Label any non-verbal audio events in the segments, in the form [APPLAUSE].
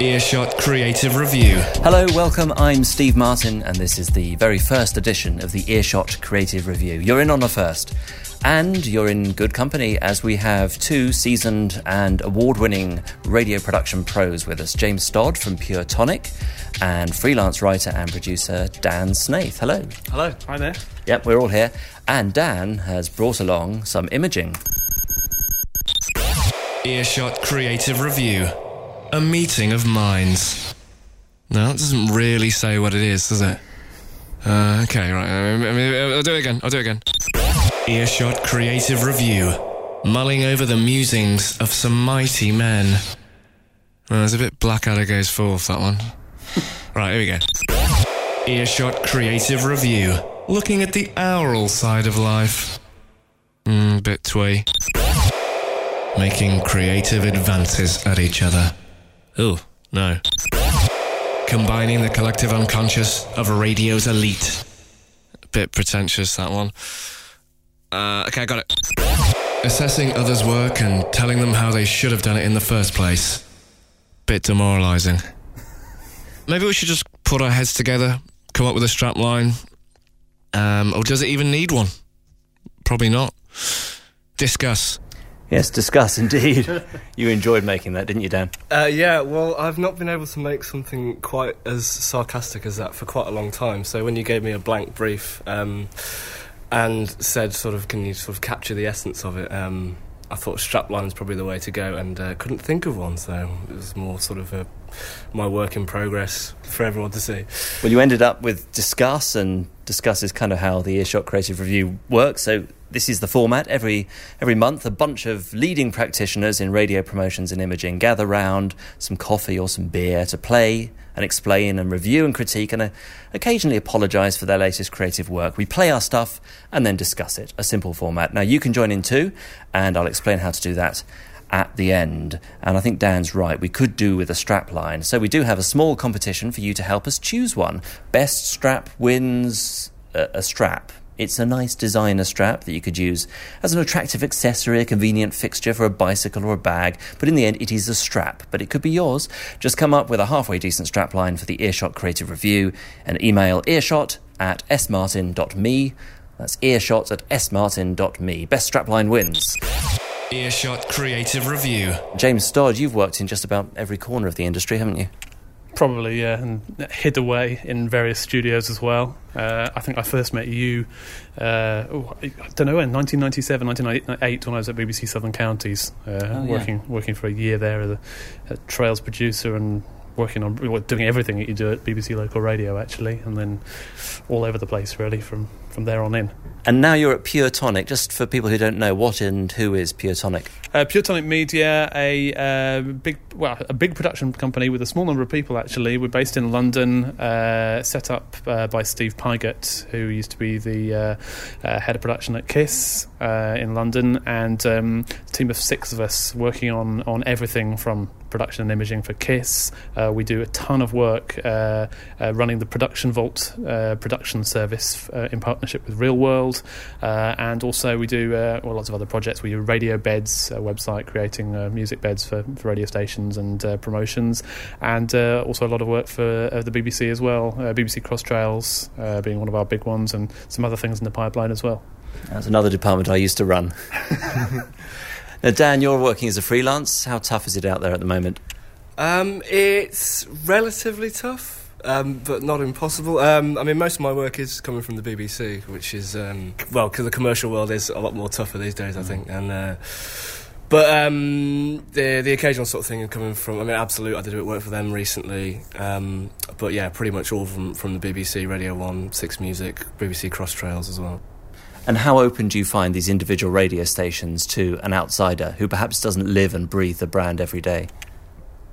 Earshot Creative Review. Hello, welcome. I'm Steve Martin, and this is the very first edition of the Earshot Creative Review. You're in on the first. And you're in good company as we have two seasoned and award winning radio production pros with us James Stodd from Pure Tonic and freelance writer and producer Dan Snaith. Hello. Hello. Hi there. Yep, we're all here. And Dan has brought along some imaging. Earshot Creative Review. A meeting of minds. No, that doesn't really say what it is, does it? Uh, okay, right. I'll do it again. I'll do it again. Earshot Creative Review. Mulling over the musings of some mighty men. Well, it's a bit Blackadder goes forth, that one. [LAUGHS] right, here we go. Earshot Creative Review. Looking at the aural side of life. Mm, bit twee. Making creative advances at each other. Oh, no. Combining the collective unconscious of radio's elite. A Bit pretentious, that one. Uh, okay, I got it. Assessing others' work and telling them how they should have done it in the first place. Bit demoralising. Maybe we should just put our heads together, come up with a strap line. Um, or does it even need one? Probably not. Discuss. Yes, discuss indeed. [LAUGHS] you enjoyed making that, didn't you, Dan? Uh, yeah, well, I've not been able to make something quite as sarcastic as that for quite a long time. So when you gave me a blank brief, um, and said, sort of, can you sort of capture the essence of it? Um, I thought strapline is probably the way to go, and uh, couldn't think of one, so it was more sort of a, my work in progress for everyone to see. Well, you ended up with discuss, and discuss is kind of how the Earshot Creative Review works. So this is the format. Every every month, a bunch of leading practitioners in radio promotions and imaging gather round some coffee or some beer to play and explain and review and critique and uh, occasionally apologise for their latest creative work. We play our stuff and then discuss it. A simple format. Now you can join in too, and I'll explain how to do that at the end. And I think Dan's right. We could do with a strap line. So we do have a small competition for you to help us choose one. Best strap wins a, a strap. It's a nice designer strap that you could use as an attractive accessory, a convenient fixture for a bicycle or a bag, but in the end it is a strap, but it could be yours. Just come up with a halfway decent strap line for the Earshot Creative Review and email earshot at smartin.me. That's earshot at smartin.me. Best strapline wins. Earshot Creative Review. James Stodd, you've worked in just about every corner of the industry, haven't you? Probably, yeah, and hid away in various studios as well. Uh, I think I first met you, uh, oh, I don't know when, 1997, 1998, when I was at BBC Southern Counties, uh, oh, yeah. working working for a year there as a, a Trails producer and working on doing everything that you do at BBC Local Radio, actually, and then all over the place, really, from, from there on in. And now you're at Pure Tonic. Just for people who don't know, what and who is Pure Tonic? Uh, Pure Tonic Media, a uh, big well, a big production company with a small number of people. Actually, we're based in London, uh, set up uh, by Steve Pygott, who used to be the uh, uh, head of production at Kiss in London, and um, a team of six of us working on on everything from production and imaging for Kiss. Uh, we do a ton of work uh, uh, running the Production Vault production service in partnership with Real World, and also we do well, lots of other projects. We do radio beds a website, creating uh, music beds for, for, radio stations and uh, promotions, and uh, also a lot of work for uh, the BBC as well. BBC Cross Trails being one of our big ones, and some other things in the pipeline as well. That's another department I used to run. [LAUGHS] now, Dan, you're working as a freelance. How tough is it out there at the moment? Um, it's relatively tough. Um, but not impossible. Um, I mean, most of my work is coming from the BBC, which is um, well, because the commercial world is a lot more tougher these days, I mm. think. And uh, but um, the the occasional sort of thing coming from, I mean, Absolute, I did a bit of work for them recently. Um, but yeah, pretty much all from, from the BBC, Radio 1, Six Music, BBC Cross Trails as well. And how open do you find these individual radio stations to an outsider who perhaps doesn't live and breathe the brand every day?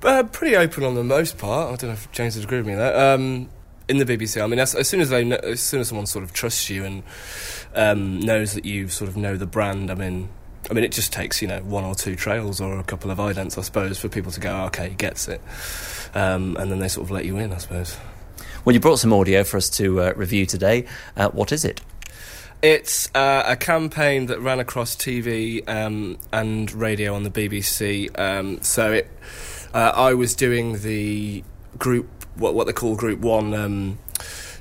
Uh, pretty open on the most part. I don't know if James would agree with me there. Um, in the BBC, I mean, as, as, soon as they, know, as soon as someone sort of trusts you and um, knows that you sort of know the brand, I mean, I mean, it just takes you know one or two trails or a couple of idents, I suppose, for people to go, oh, okay, he gets it, um, and then they sort of let you in, I suppose. Well, you brought some audio for us to uh, review today. Uh, what is it? It's uh, a campaign that ran across TV um, and radio on the BBC. Um, so it Uh, I was doing the group, what what they call Group One. Um,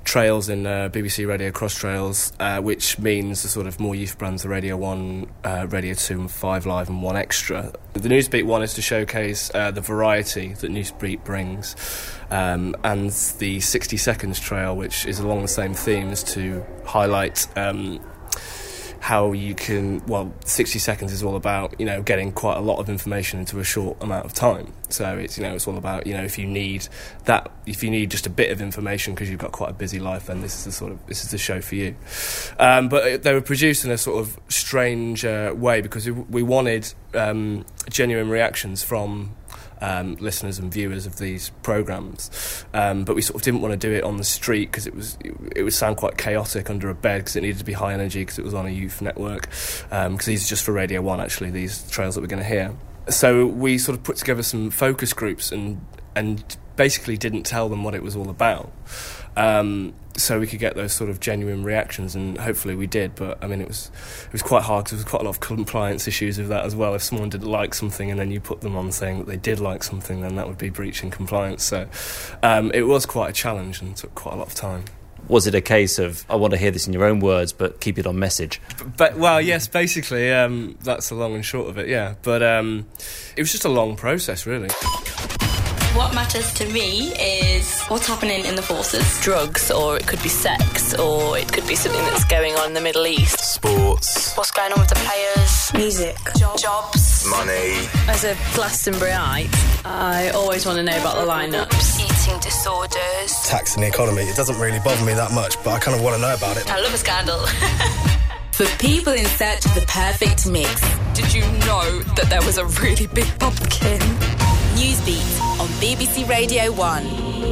trails in uh, BBC Radio Cross Trails, uh, which means the sort of more youth brands, the Radio 1, uh, Radio 2, and 5 Live, and 1 Extra. The Newsbeat one is to showcase uh, the variety that Newsbeat brings, um, and the 60 Seconds Trail, which is along the same themes to highlight. Um, how you can well 60 seconds is all about you know getting quite a lot of information into a short amount of time. So it's you know it's all about you know if you need that if you need just a bit of information because you've got quite a busy life then this is the sort of this is the show for you. Um, but they were produced in a sort of strange uh, way because we, we wanted um, genuine reactions from um, listeners and viewers of these programs. Um, but we sort of didn't want to do it on the street because it was it, it, would sound quite chaotic under a bed because it needed to be high energy because it was on a youth network. Because um, these are just for Radio One actually. These trails that we're going to hear. So we sort of put together some focus groups and and basically didn't tell them what it was all about. Um, so we could get those sort of genuine reactions, and hopefully we did. But I mean, it was it was quite hard because there was quite a lot of compliance issues with that as well. If someone didn't like something and then you put them on saying that they did like something, then that would be breaching compliance. So um, it was quite a challenge and took quite a lot of time. Was it a case of I want to hear this in your own words, but keep it on message? But well, yes, basically um, that's the long and short of it. Yeah, but um, it was just a long process, really. What matters to me is what's happening in the forces. Drugs, or it could be sex, or it could be something that's going on in the Middle East. Sports. What's going on with the players. Music. Job. Jobs. Money. As a Glastonburyite, I always want to know about the lineups. Eating disorders. Tax and the economy. It doesn't really bother me that much, but I kind of want to know about it. I love a scandal. [LAUGHS] For people in search of the perfect mix. Did you know that there was a really big pumpkin? Newsbeat on BBC Radio 1.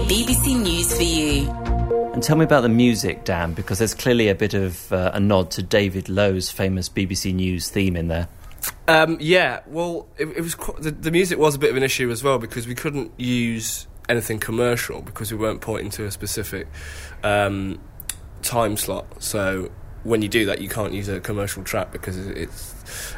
BBC News for you. And tell me about the music, Dan, because there's clearly a bit of uh, a nod to David Lowe's famous BBC News theme in there. Um, yeah, well, it, it was quite, the, the music was a bit of an issue as well because we couldn't use anything commercial because we weren't pointing to a specific um, time slot. So when you do that, you can't use a commercial track because it's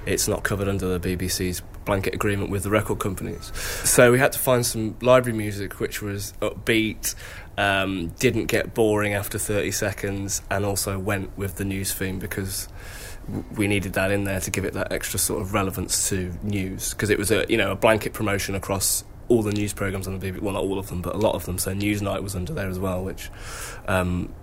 it's not covered under the BBC's blanket agreement with the record companies. So we had to find some library music which was upbeat, um, didn't get boring after 30 seconds, and also went with the news theme because we needed that in there to give it that extra sort of relevance to news because it was a you know a blanket promotion across all the news programs on the BBC. Well, not all of them, but a lot of them. So Newsnight was under there as well, which um,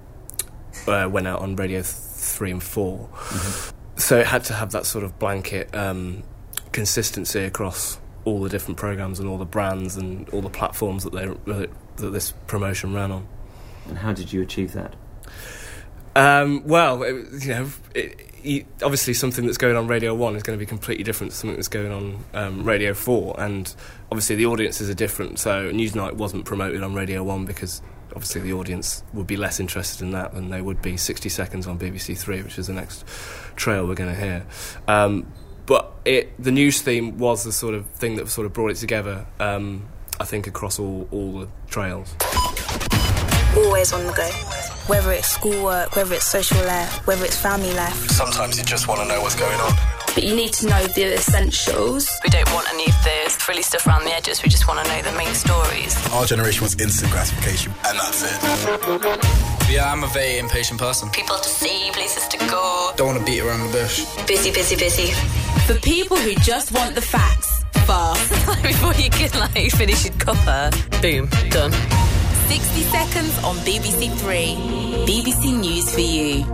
uh, went out on Radio Three and 4 mm-hmm. So it had to have that sort of blanket um, consistency across all the different programs and all the brands and all the platforms that they that this promotion ran on. And how did you achieve that? Um, well, it, you know, it, it, obviously something that's going on Radio One is going to be completely different to something that's going on um, Radio Four, and obviously the audiences are different. So Newsnight wasn't promoted on Radio One because obviously the audience would be less interested in that than they would be 60 seconds on BBC Three, which is the next trail we're going to hear. Um, but it the news theme was the sort of thing that sort of brought it together. Um, I think across all all the trails. Always on the go. Whether it's schoolwork, whether it's social life, whether it's family life. Sometimes you just want to know what's going on. But you need to know the essentials. We don't want any of the frilly stuff around the edges. We just want to know the main stories. Our generation was instant gratification, and that's it. Yeah, er I'm a very impatient person. People to see, places to go. Don't want to beat around the bush. Busy, busy, busy. For people who just want the facts fast. [LAUGHS] Before you can like finish your cuppa, boom, done. 60 seconds on BBC Three. BBC News for you.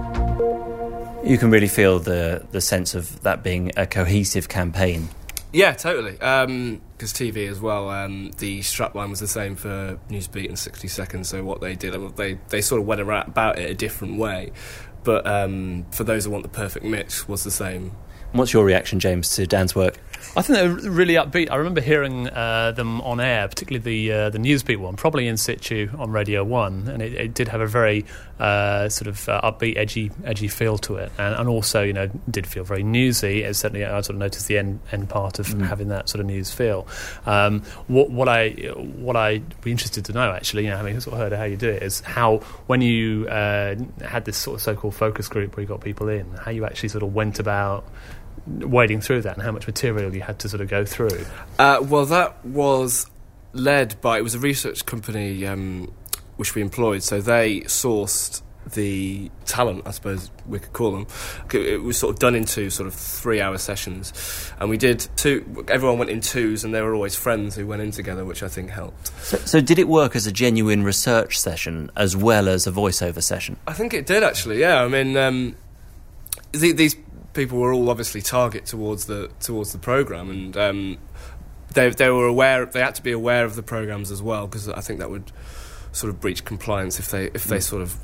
You can really feel the the sense of that being a cohesive campaign. Yeah, totally. Um, Because TV as well, um, the strapline was the same for Newsbeat and 60 Seconds. So what they did, they they sort of went about it a different way. But um, for those who want the perfect mix, was the same. What's your reaction, James, to Dan's work? I think they're really upbeat. I remember hearing uh, them on air, particularly the uh, the Newsbeat one, probably in situ on Radio One, and it, it did have a very uh, sort of uh, upbeat, edgy, edgy feel to it, and, and, also you know did feel very newsy. It certainly, I sort of noticed the end end part of mm. having that sort of news feel. Um, what what I what I'd be interested to know actually, you know, having sort of heard how you do it, is how when you uh, had this sort of so-called focus group where you got people in, how you actually sort of went about wading through that and how much material you had to sort of go through? Uh, well, that was led by it was a research company um, which we employed. So they sourced the talent, I suppose we could call them. It was sort of done into sort of three-hour sessions, and we did two. Everyone went in twos, and they were always friends who went in together, which I think helped. So, so did it work as a genuine research session as well as a voiceover session? I think it did actually. Yeah, I mean, um, the, these people were all obviously target towards the towards the program, and um, they they were aware. They had to be aware of the programs as well, because I think that would sort of breach compliance if they if they mm. sort of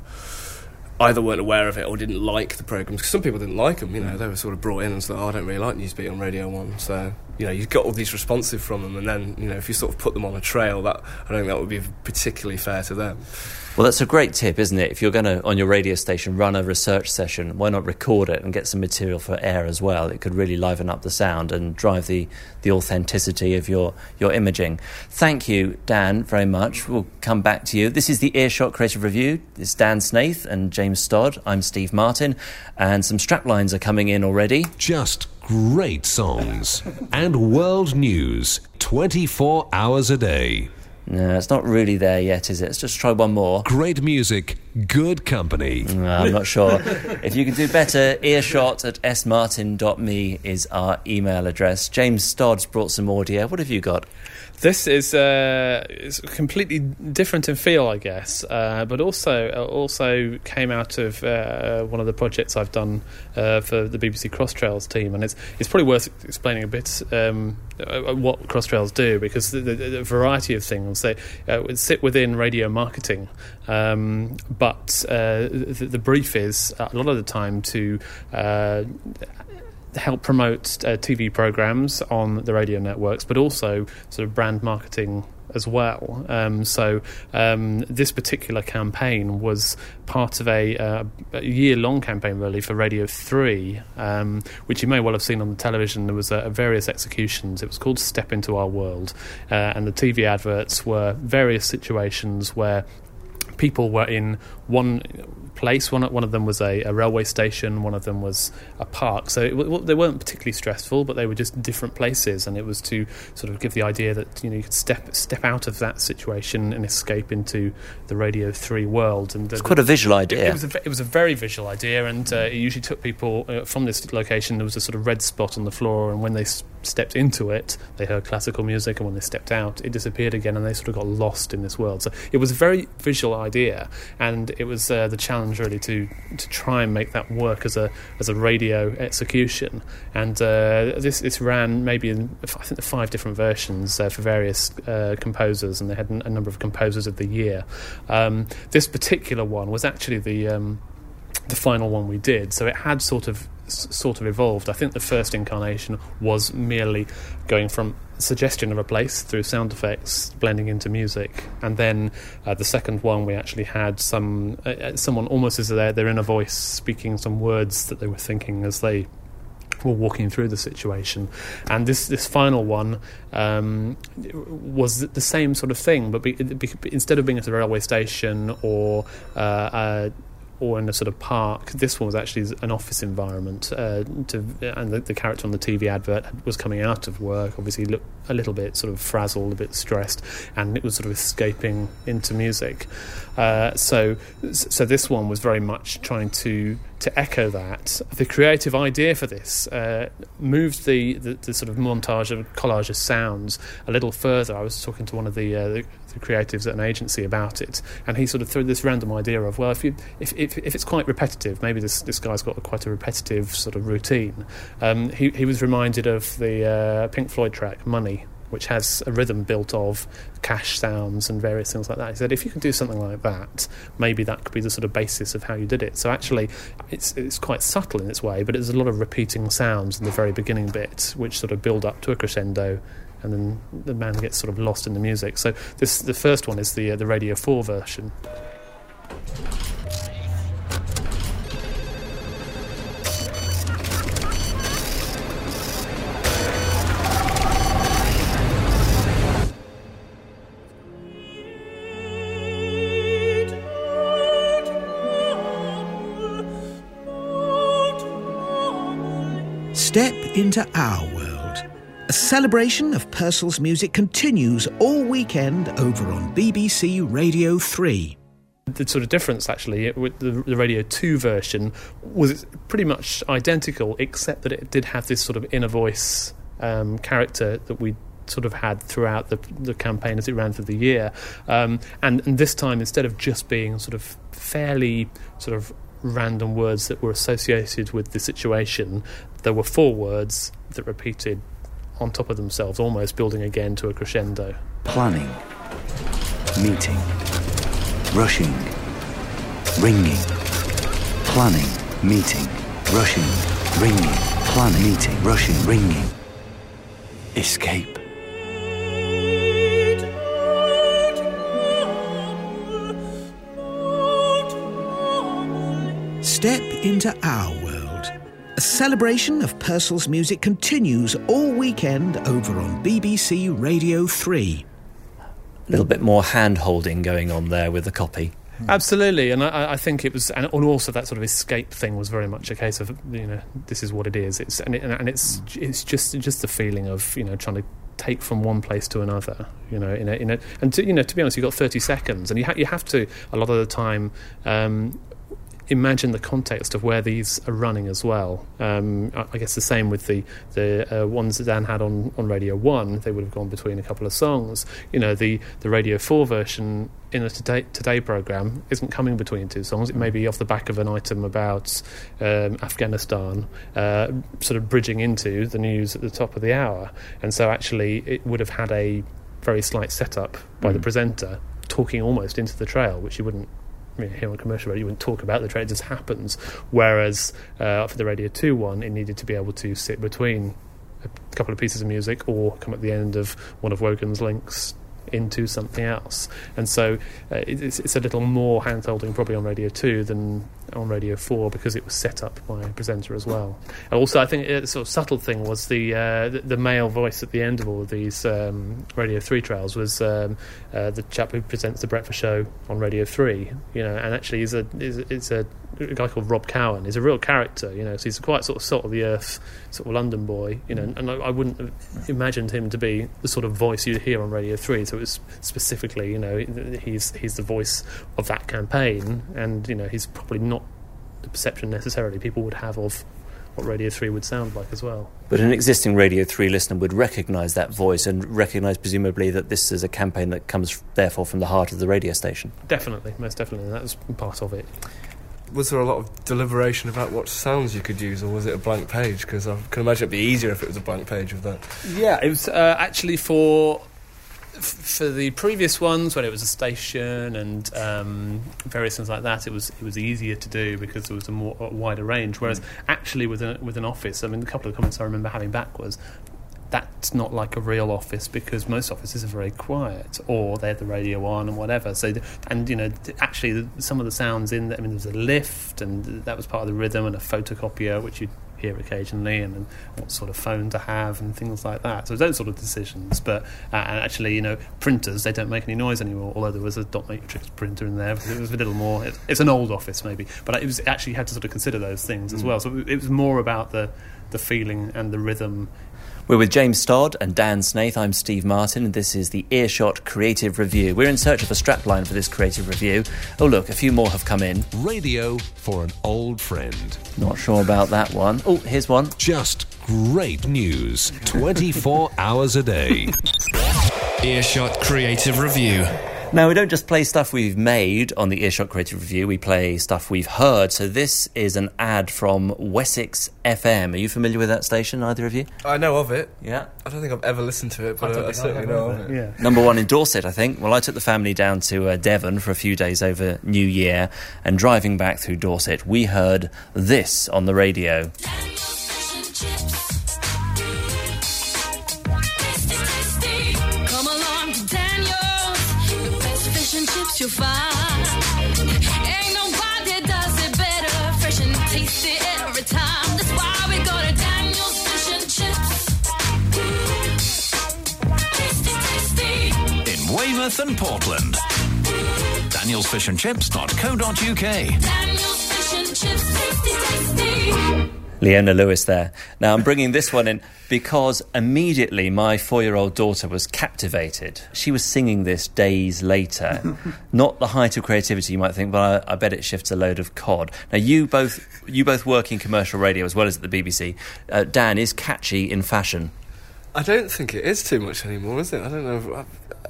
either weren't aware of it or didn't like the programs. Because some people didn't like them, you know, they were sort of brought in and said, oh, I don't really like Newsbeat on Radio 1. So, you know, you got all these responsive from them, and then, you know, if you sort of put them on a trail, that I don't think that would be particularly fair to them. Well, that's a great tip, isn't it? If you're going to, on your radio station, run a research session, why not record it and get some material for air as well? It could really liven up the sound and drive the, the authenticity of your, your imaging. Thank you, Dan, very much. We'll come back to you. This is the Earshot Creative Review. It's Dan Snaith and James Stodd. I'm Steve Martin, and some straplines are coming in already. Just great songs and world news 24 hours a day. No, it's not really there yet, is it? Let's just try one more. Great music, good company. No, I'm not sure. [LAUGHS] if you can do better, earshot at smartin.me is our email address. James Stodd's brought some audio. What have you got? This is, uh, is completely different in feel, I guess, uh, but also uh, also came out of uh, one of the projects I've done uh, for the BBC Crosstrails team, and it's it's probably worth explaining a bit um, uh, what Crosstrails do because the, the, the, variety of things they sit within radio marketing, um, but the, the, brief is a lot of the time to help promote uh, TV programs on the radio networks, but also sort of brand marketing as well. Um, so um, this particular campaign was part of a, uh, a year-long campaign, really, for Radio Three, um, which you may well have seen on the television. There was uh, various executions. It was called "Step into Our World," uh, and the TV adverts were various situations where people were in one place. One one of them was a, a railway station. One of them was a park. So it, they weren't particularly stressful, but they were just different places, and it was to sort of give the idea that you know you could step step out of that situation and escape into the Radio Three world. And it's quite a visual idea. It, it, was a, it was a very visual idea, and uh, it usually took people uh, from this location. There was a sort of red spot on the floor, and when they stepped into it, they heard classical music, and when they stepped out, it disappeared again, and they sort of got lost in this world. So it was a very visual idea, and it was uh, the challenge challenge really to to try and make that work as a as a radio execution. And uh, this this ran maybe in I think the five different versions uh, for various uh, composers, and they had a number of composers of the year. Um, this particular one was actually the um, the final one we did, so it had sort of sort of evolved. I think the first incarnation was merely going from suggestion of a place through sound effects blending into music, and then uh, the second one we actually had some uh, uh someone almost as their their inner voice speaking some words that they were thinking as they were walking through the situation. And this this final one um, was the same sort of thing, but be, be, instead of being at a railway station or uh, or in a sort of park. This one was actually an office environment, uh, to, and the, the, character on the TV advert was coming out of work. Obviously, looked a little bit sort of frazzled, a bit stressed, and it was sort of escaping into music. Uh, so, so this one was very much trying to to echo that. The creative idea for this uh, moved the, the, the, sort of montage of collage of sounds a little further. I was talking to one of the, uh, the the creatives at an agency about it, and he sort of threw this random idea of, well, if you if if, if it's quite repetitive, maybe this this guy's got a, quite a repetitive sort of routine. Um, he he was reminded of the uh, Pink Floyd track "Money." Which has a rhythm built of cash sounds and various things like that. He said, if you can do something like that, maybe that could be the sort of basis of how you did it. So actually, it's it's quite subtle in its way, but there's a lot of repeating sounds in the very beginning bit, which sort of build up to a crescendo and then the man gets sort of lost in the music. So this the first one is the uh, the Radio 4 version. Step into our world a celebration of Purcell's music continues all weekend over on BBC Radio 3. The sort of difference, actually, with the, the Radio 2 version was pretty much identical, except that it did have this sort of inner voice um, character that we sort of had throughout the, the campaign as it ran through the year. Um, and, and this time, instead of just being sort of fairly sort of random words that were associated with the situation, there were four words that repeated on top of themselves, almost building again to a crescendo. Planning, meeting, rushing, ringing, planning, meeting, rushing, ringing, planning, meeting, rushing, ringing, escape. Step into our world. A celebration of Purcell's music continues all weekend over on BBC Radio 3. A little bit more hand holding going on there with the copy. Absolutely, and I, I, think it was, and also that sort of escape thing was very much a case of you know this is what it is. It's and, it, and it's it's just just the feeling of you know trying to take from one place to another. You know, in a, in a and to, you know to be honest, you've got thirty seconds, and you ha- you have to a lot of the time. Um, imagine the context of where these are running as well. Um, I guess the same with the the uh, ones that Dan had on, on Radio One. They would have gone between a couple of songs. You know, the the Radio Four version in the Today Today program isn't coming between two songs. It may be off the back of an item about um, Afghanistan, uh, sort of bridging into the news at the top of the hour. And so actually, it would have had a very slight setup by mm. the presenter talking almost into the trail, which you wouldn't here on commercial radio, you wouldn't talk about the trade, it just happens. Whereas uh, for the Radio 2 one, it needed to be able to sit between a couple of pieces of music or come at the end of one of Wogan's links into something else. And so uh, it's, it's, a little more hand holding probably on Radio 2 than on Radio 4 because it was set up by a presenter as well. And also, I think a sort of subtle thing was the, uh, the, male voice at the end of all of these um, Radio 3 trials was um, uh, the chap who presents the breakfast show on Radio 3, you know, and actually he's a, he's, a a guy called Rob Cowan. He's a real character, you know. So he's quite sort of salt of the earth, sort of London boy, you know. And I, I, wouldn't have imagined him to be the sort of voice you'd hear on Radio Three. So it was specifically, you know, he's he's the voice of that campaign, and you know, he's probably not the perception necessarily people would have of what Radio 3 would sound like as well. But an existing Radio 3 listener would recognise that voice and recognise, presumably, that this is a campaign that comes, therefore, from the heart of the radio station. Definitely, most definitely. That's part of it was there a lot of deliberation about what sounds you could use, or was it a blank page? Because I can imagine it'd be easier if it was a blank page with that. Yeah, it was uh, actually for for the previous ones when it was a station and um, various things like that. It was it was easier to do because there was a more a wider range. Whereas mm. actually with an with an office, I mean, a couple of comments I remember having back was that's not like a real office because most offices are very quiet or they have the radio on and whatever. So, and you know, actually, some of the sounds in, I mean, there was a lift and that was part of the rhythm and a photocopier, which you'd hear occasionally, and, and what sort of phone to have and things like that. So those sort of decisions. But uh, and actually, you know, printers they don't make any noise anymore. Although there was a dot matrix printer in there, it was a little more. It, it's an old office maybe, but it was actually you had to sort of consider those things as mm. well. So it was more about the the feeling and the rhythm we're with James Stodd and Dan Snaith. I'm Steve Martin, and this is the Earshot Creative Review. We're in search of a strapline for this creative review. Oh, look, a few more have come in. Radio for an old friend. Not sure about that one. Oh, here's one. Just great news 24 [LAUGHS] hours a day. Earshot Creative Review. Now, we don't just play stuff we've made on the Earshot Creative Review, we play stuff we've heard. So, this is an ad from Wessex FM. Are you familiar with that station, either of you? I know of it. Yeah. I don't think I've ever listened to it, but I, I, I certainly know of it. Yeah. Number one in Dorset, I think. Well, I took the family down to uh, Devon for a few days over New Year, and driving back through Dorset, we heard this on the radio. You'll find. Ain't nobody does it better, fresh and tasty every time. That's why we go to Daniel's Fish and Chips. Tasty, tasty. In Weymouth and Portland. Daniel's Fish and Chips.co.uk. Daniel's Fish and Chips, tasty, tasty. Leona Lewis there. Now I'm bringing this one in because immediately my four year old daughter was captivated. She was singing this days later. [LAUGHS] Not the height of creativity you might think, but I, I, bet it shifts a load of cod. Now you both you both work in commercial radio as well as at the BBC. Uh, Dan is catchy in fashion. I don't think it is too much anymore, is it? I don't know. I,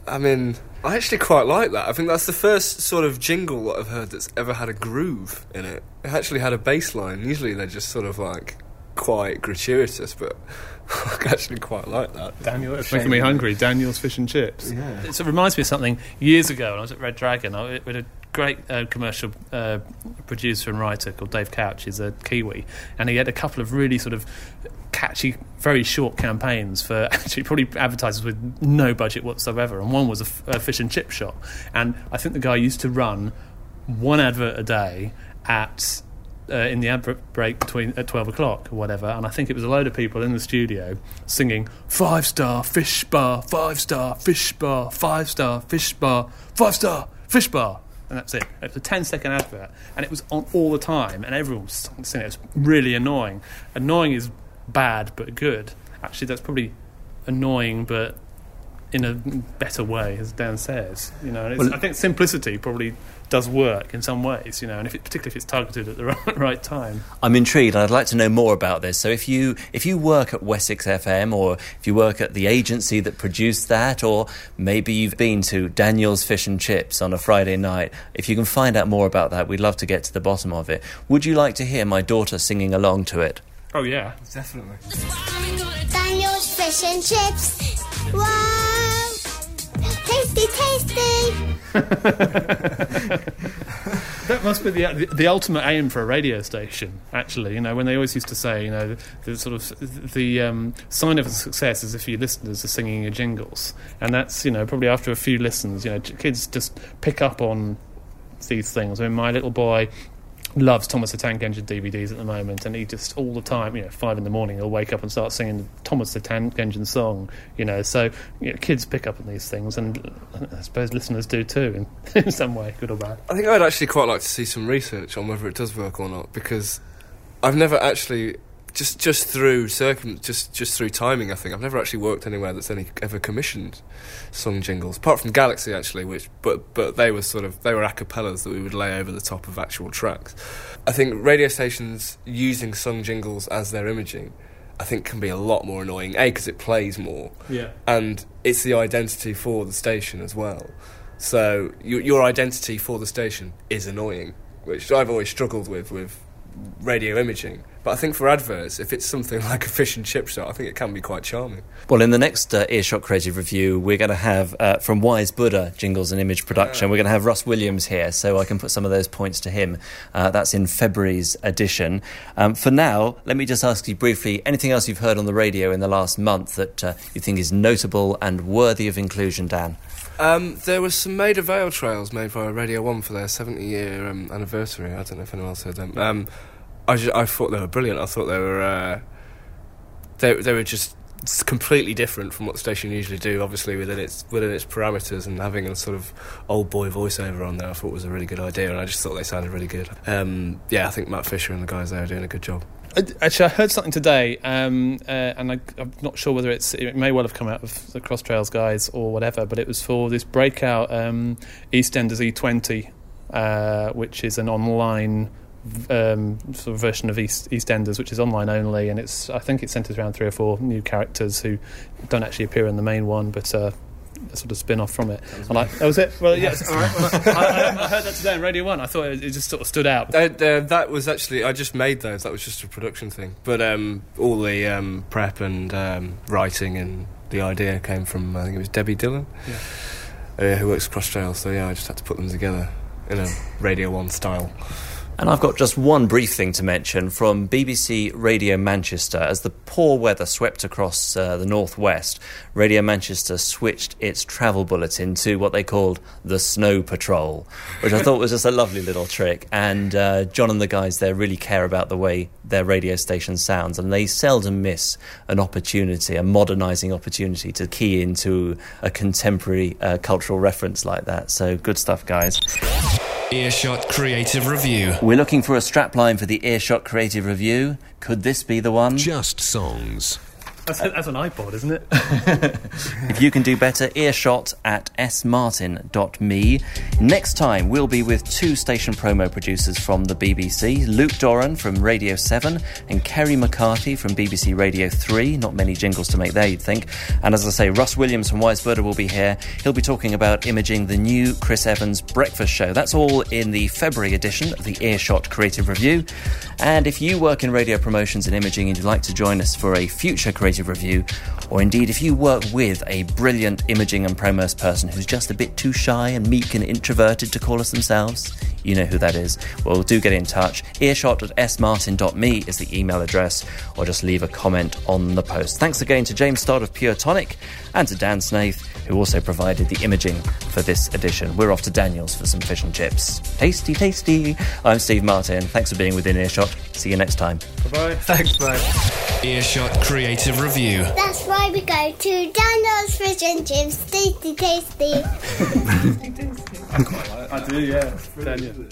I mean, I actually quite like that. I think that's the first sort of jingle that I've heard that's ever had a groove in it. It actually had a bass line. Usually they're just sort of like quite gratuitous, but [LAUGHS] I actually quite like that. Daniel, it's making me hungry. Daniel's fish and chips. Yeah. It reminds me of something years ago when I was at Red Dragon. I, we had a great uh, commercial uh, producer and writer called Dave Couch. He's a Kiwi, and he had a couple of really sort of catchy, very short campaigns for [LAUGHS] actually probably advertisers with no budget whatsoever. And one was a fish and chip shop, and I think the guy used to run one advert a day at uh, in the advert break between at 12 o'clock or whatever and i think it was a load of people in the studio singing five star fish bar five star fish bar five star fish bar five star fish bar and that's it. It was a 10 second advert, and it was on all the time, and everyone was singing it. It was really annoying. Annoying is bad but good. Actually, that's probably annoying but in a better way, as Dan says. You know, well, I think simplicity probably does work in some ways. You know, and if it, particularly if it's targeted at the [LAUGHS] right, right time. I'm intrigued. I'd like to know more about this. So, if you if you work at Wessex FM, or if you work at the agency that produced that, or maybe you've been to Daniel's Fish and Chips on a Friday night, if you can find out more about that, we'd love to get to the bottom of it. Would you like to hear my daughter singing along to it? Oh yeah, definitely. Daniel's fish and chips. Wow! Tasty, tasty. [LAUGHS] that must be the, the, the ultimate aim for a radio station. Actually, you know, when they always used to say, you know, the, the sort of the um, sign of success is if your listeners are singing your jingles, and that's you know probably after a few listens, you know, kids just pick up on these things. I mean, my little boy loves Thomas the Tank Engine DVDs at the moment, and he just all the time, you know, five in the morning, he'll wake up and start singing Thomas the Tank Engine song, you know. So you know, kids pick up on these things, and I suppose listeners do too, in, [LAUGHS] in some way, good or bad. I think I'd actually quite like to see some research on whether it does work or not, because I've never actually just just through circum just just through timing, I think I've never actually worked anywhere that's any ever commissioned song jingles, apart from Galaxy actually, which but but they were sort of they were acapellas that we would lay over the top of actual tracks. I think radio stations using song jingles as their imaging, I think can be a lot more annoying. A because it plays more, yeah, and it's the identity for the station as well. So your your identity for the station is annoying, which I've always struggled with with radio imaging. But I think for adverts, if it's something [LAUGHS] like a fish and chip shop, I think it can be quite charming. Well, in the next uh, Earshot Creative Review, we're going to have uh, from Wise Buddah Jingles and Image Production, we're going to have Russ Williams here, so I can put some of those points to him. Uh, that's in February's edition. Um, for now, let me just ask you briefly anything else you've heard on the radio in the last month that uh, you think is notable and worthy of inclusion, Dan? Um, there were some Maida Vale trails made by Radio 1 for their 70 year um, anniversary. I don't know if anyone else heard them. Um, I, just, I thought they were brilliant. I thought they were uh, they they were just completely different from what the station usually do. Obviously within its within its parameters and having a sort of old boy voiceover on there, I thought was a really good idea, and I just thought they sounded really good. Um, yeah, I think Matt Fisher and the guys there are doing a good job. Actually, I heard something today, um, uh, and I, am not sure whether it's it may well have come out of the Cross Trails guys or whatever, but it was for this breakout um, EastEnders E20, uh, which is an online um, sort of version of East, EastEnders, which is online only, and it's I think it centres around three or four new characters who don't actually appear in the main one, but. Uh, sort of spin off from it. And I, that was it. Well, yes. All right. Well, I, I, I, [LAUGHS] heard that today on Radio One. I thought it, it just sort of stood out. Uh, uh, that was actually I just made those. That was just a production thing. But um, all the um, prep and um, writing and the idea came from I think it was Debbie Dillon, yeah. uh, who works Cross Trail. So yeah, I just had to put them together in a Radio One style. And I've got just one brief thing to mention from BBC Radio Manchester. As the poor weather swept across uh, the northwest, Radio Manchester switched its travel bulletin to what they called the Snow Patrol, which I thought was just a lovely little trick. And uh, John and the guys there really care about the way their radio station sounds, and they seldom miss an opportunity, a modernising opportunity to key into a contemporary uh, cultural reference like that. So good stuff, guys. Earshot Creative Review. We're looking for a strapline for the Earshot Creative Review. Could this be the one? Just songs. That's, uh, that's an iPod, isn't it? [LAUGHS] If you can do better, earshot at smartin.me. Next time, we'll be with two station promo producers from the BBC Luke Doran from Radio 7 and Kerry McCarthy from BBC Radio 3. Not many jingles to make there, you'd think. And as I say, Russ Williams from Wise Buddah will be here. He'll be talking about imaging the new Chris Evans breakfast show. That's all in the February edition of the Earshot Creative Review. And if you work in radio promotions and imaging and you'd like to join us for a future creative review, or indeed if you work with a brilliant imaging and promos person who's just a bit too shy and meek and introverted to call us themselves, you know who that is. Well, do get in touch. Earshot at is the email address, or just leave a comment on the post. Thanks again to James Stodd of Pure Tonic and to Dan Snaith, who also provided the imaging for this edition. We're off to Daniel's for some fish and chips. Tasty, tasty. I'm Steve Martin. Thanks for being within earshot. See you next time. Bye bye. Thanks, bye. Earshot Creative Review. That's why we go to Daniel's Fish and Chips. Tasty, tasty. [LAUGHS] I do, yeah. Daniel.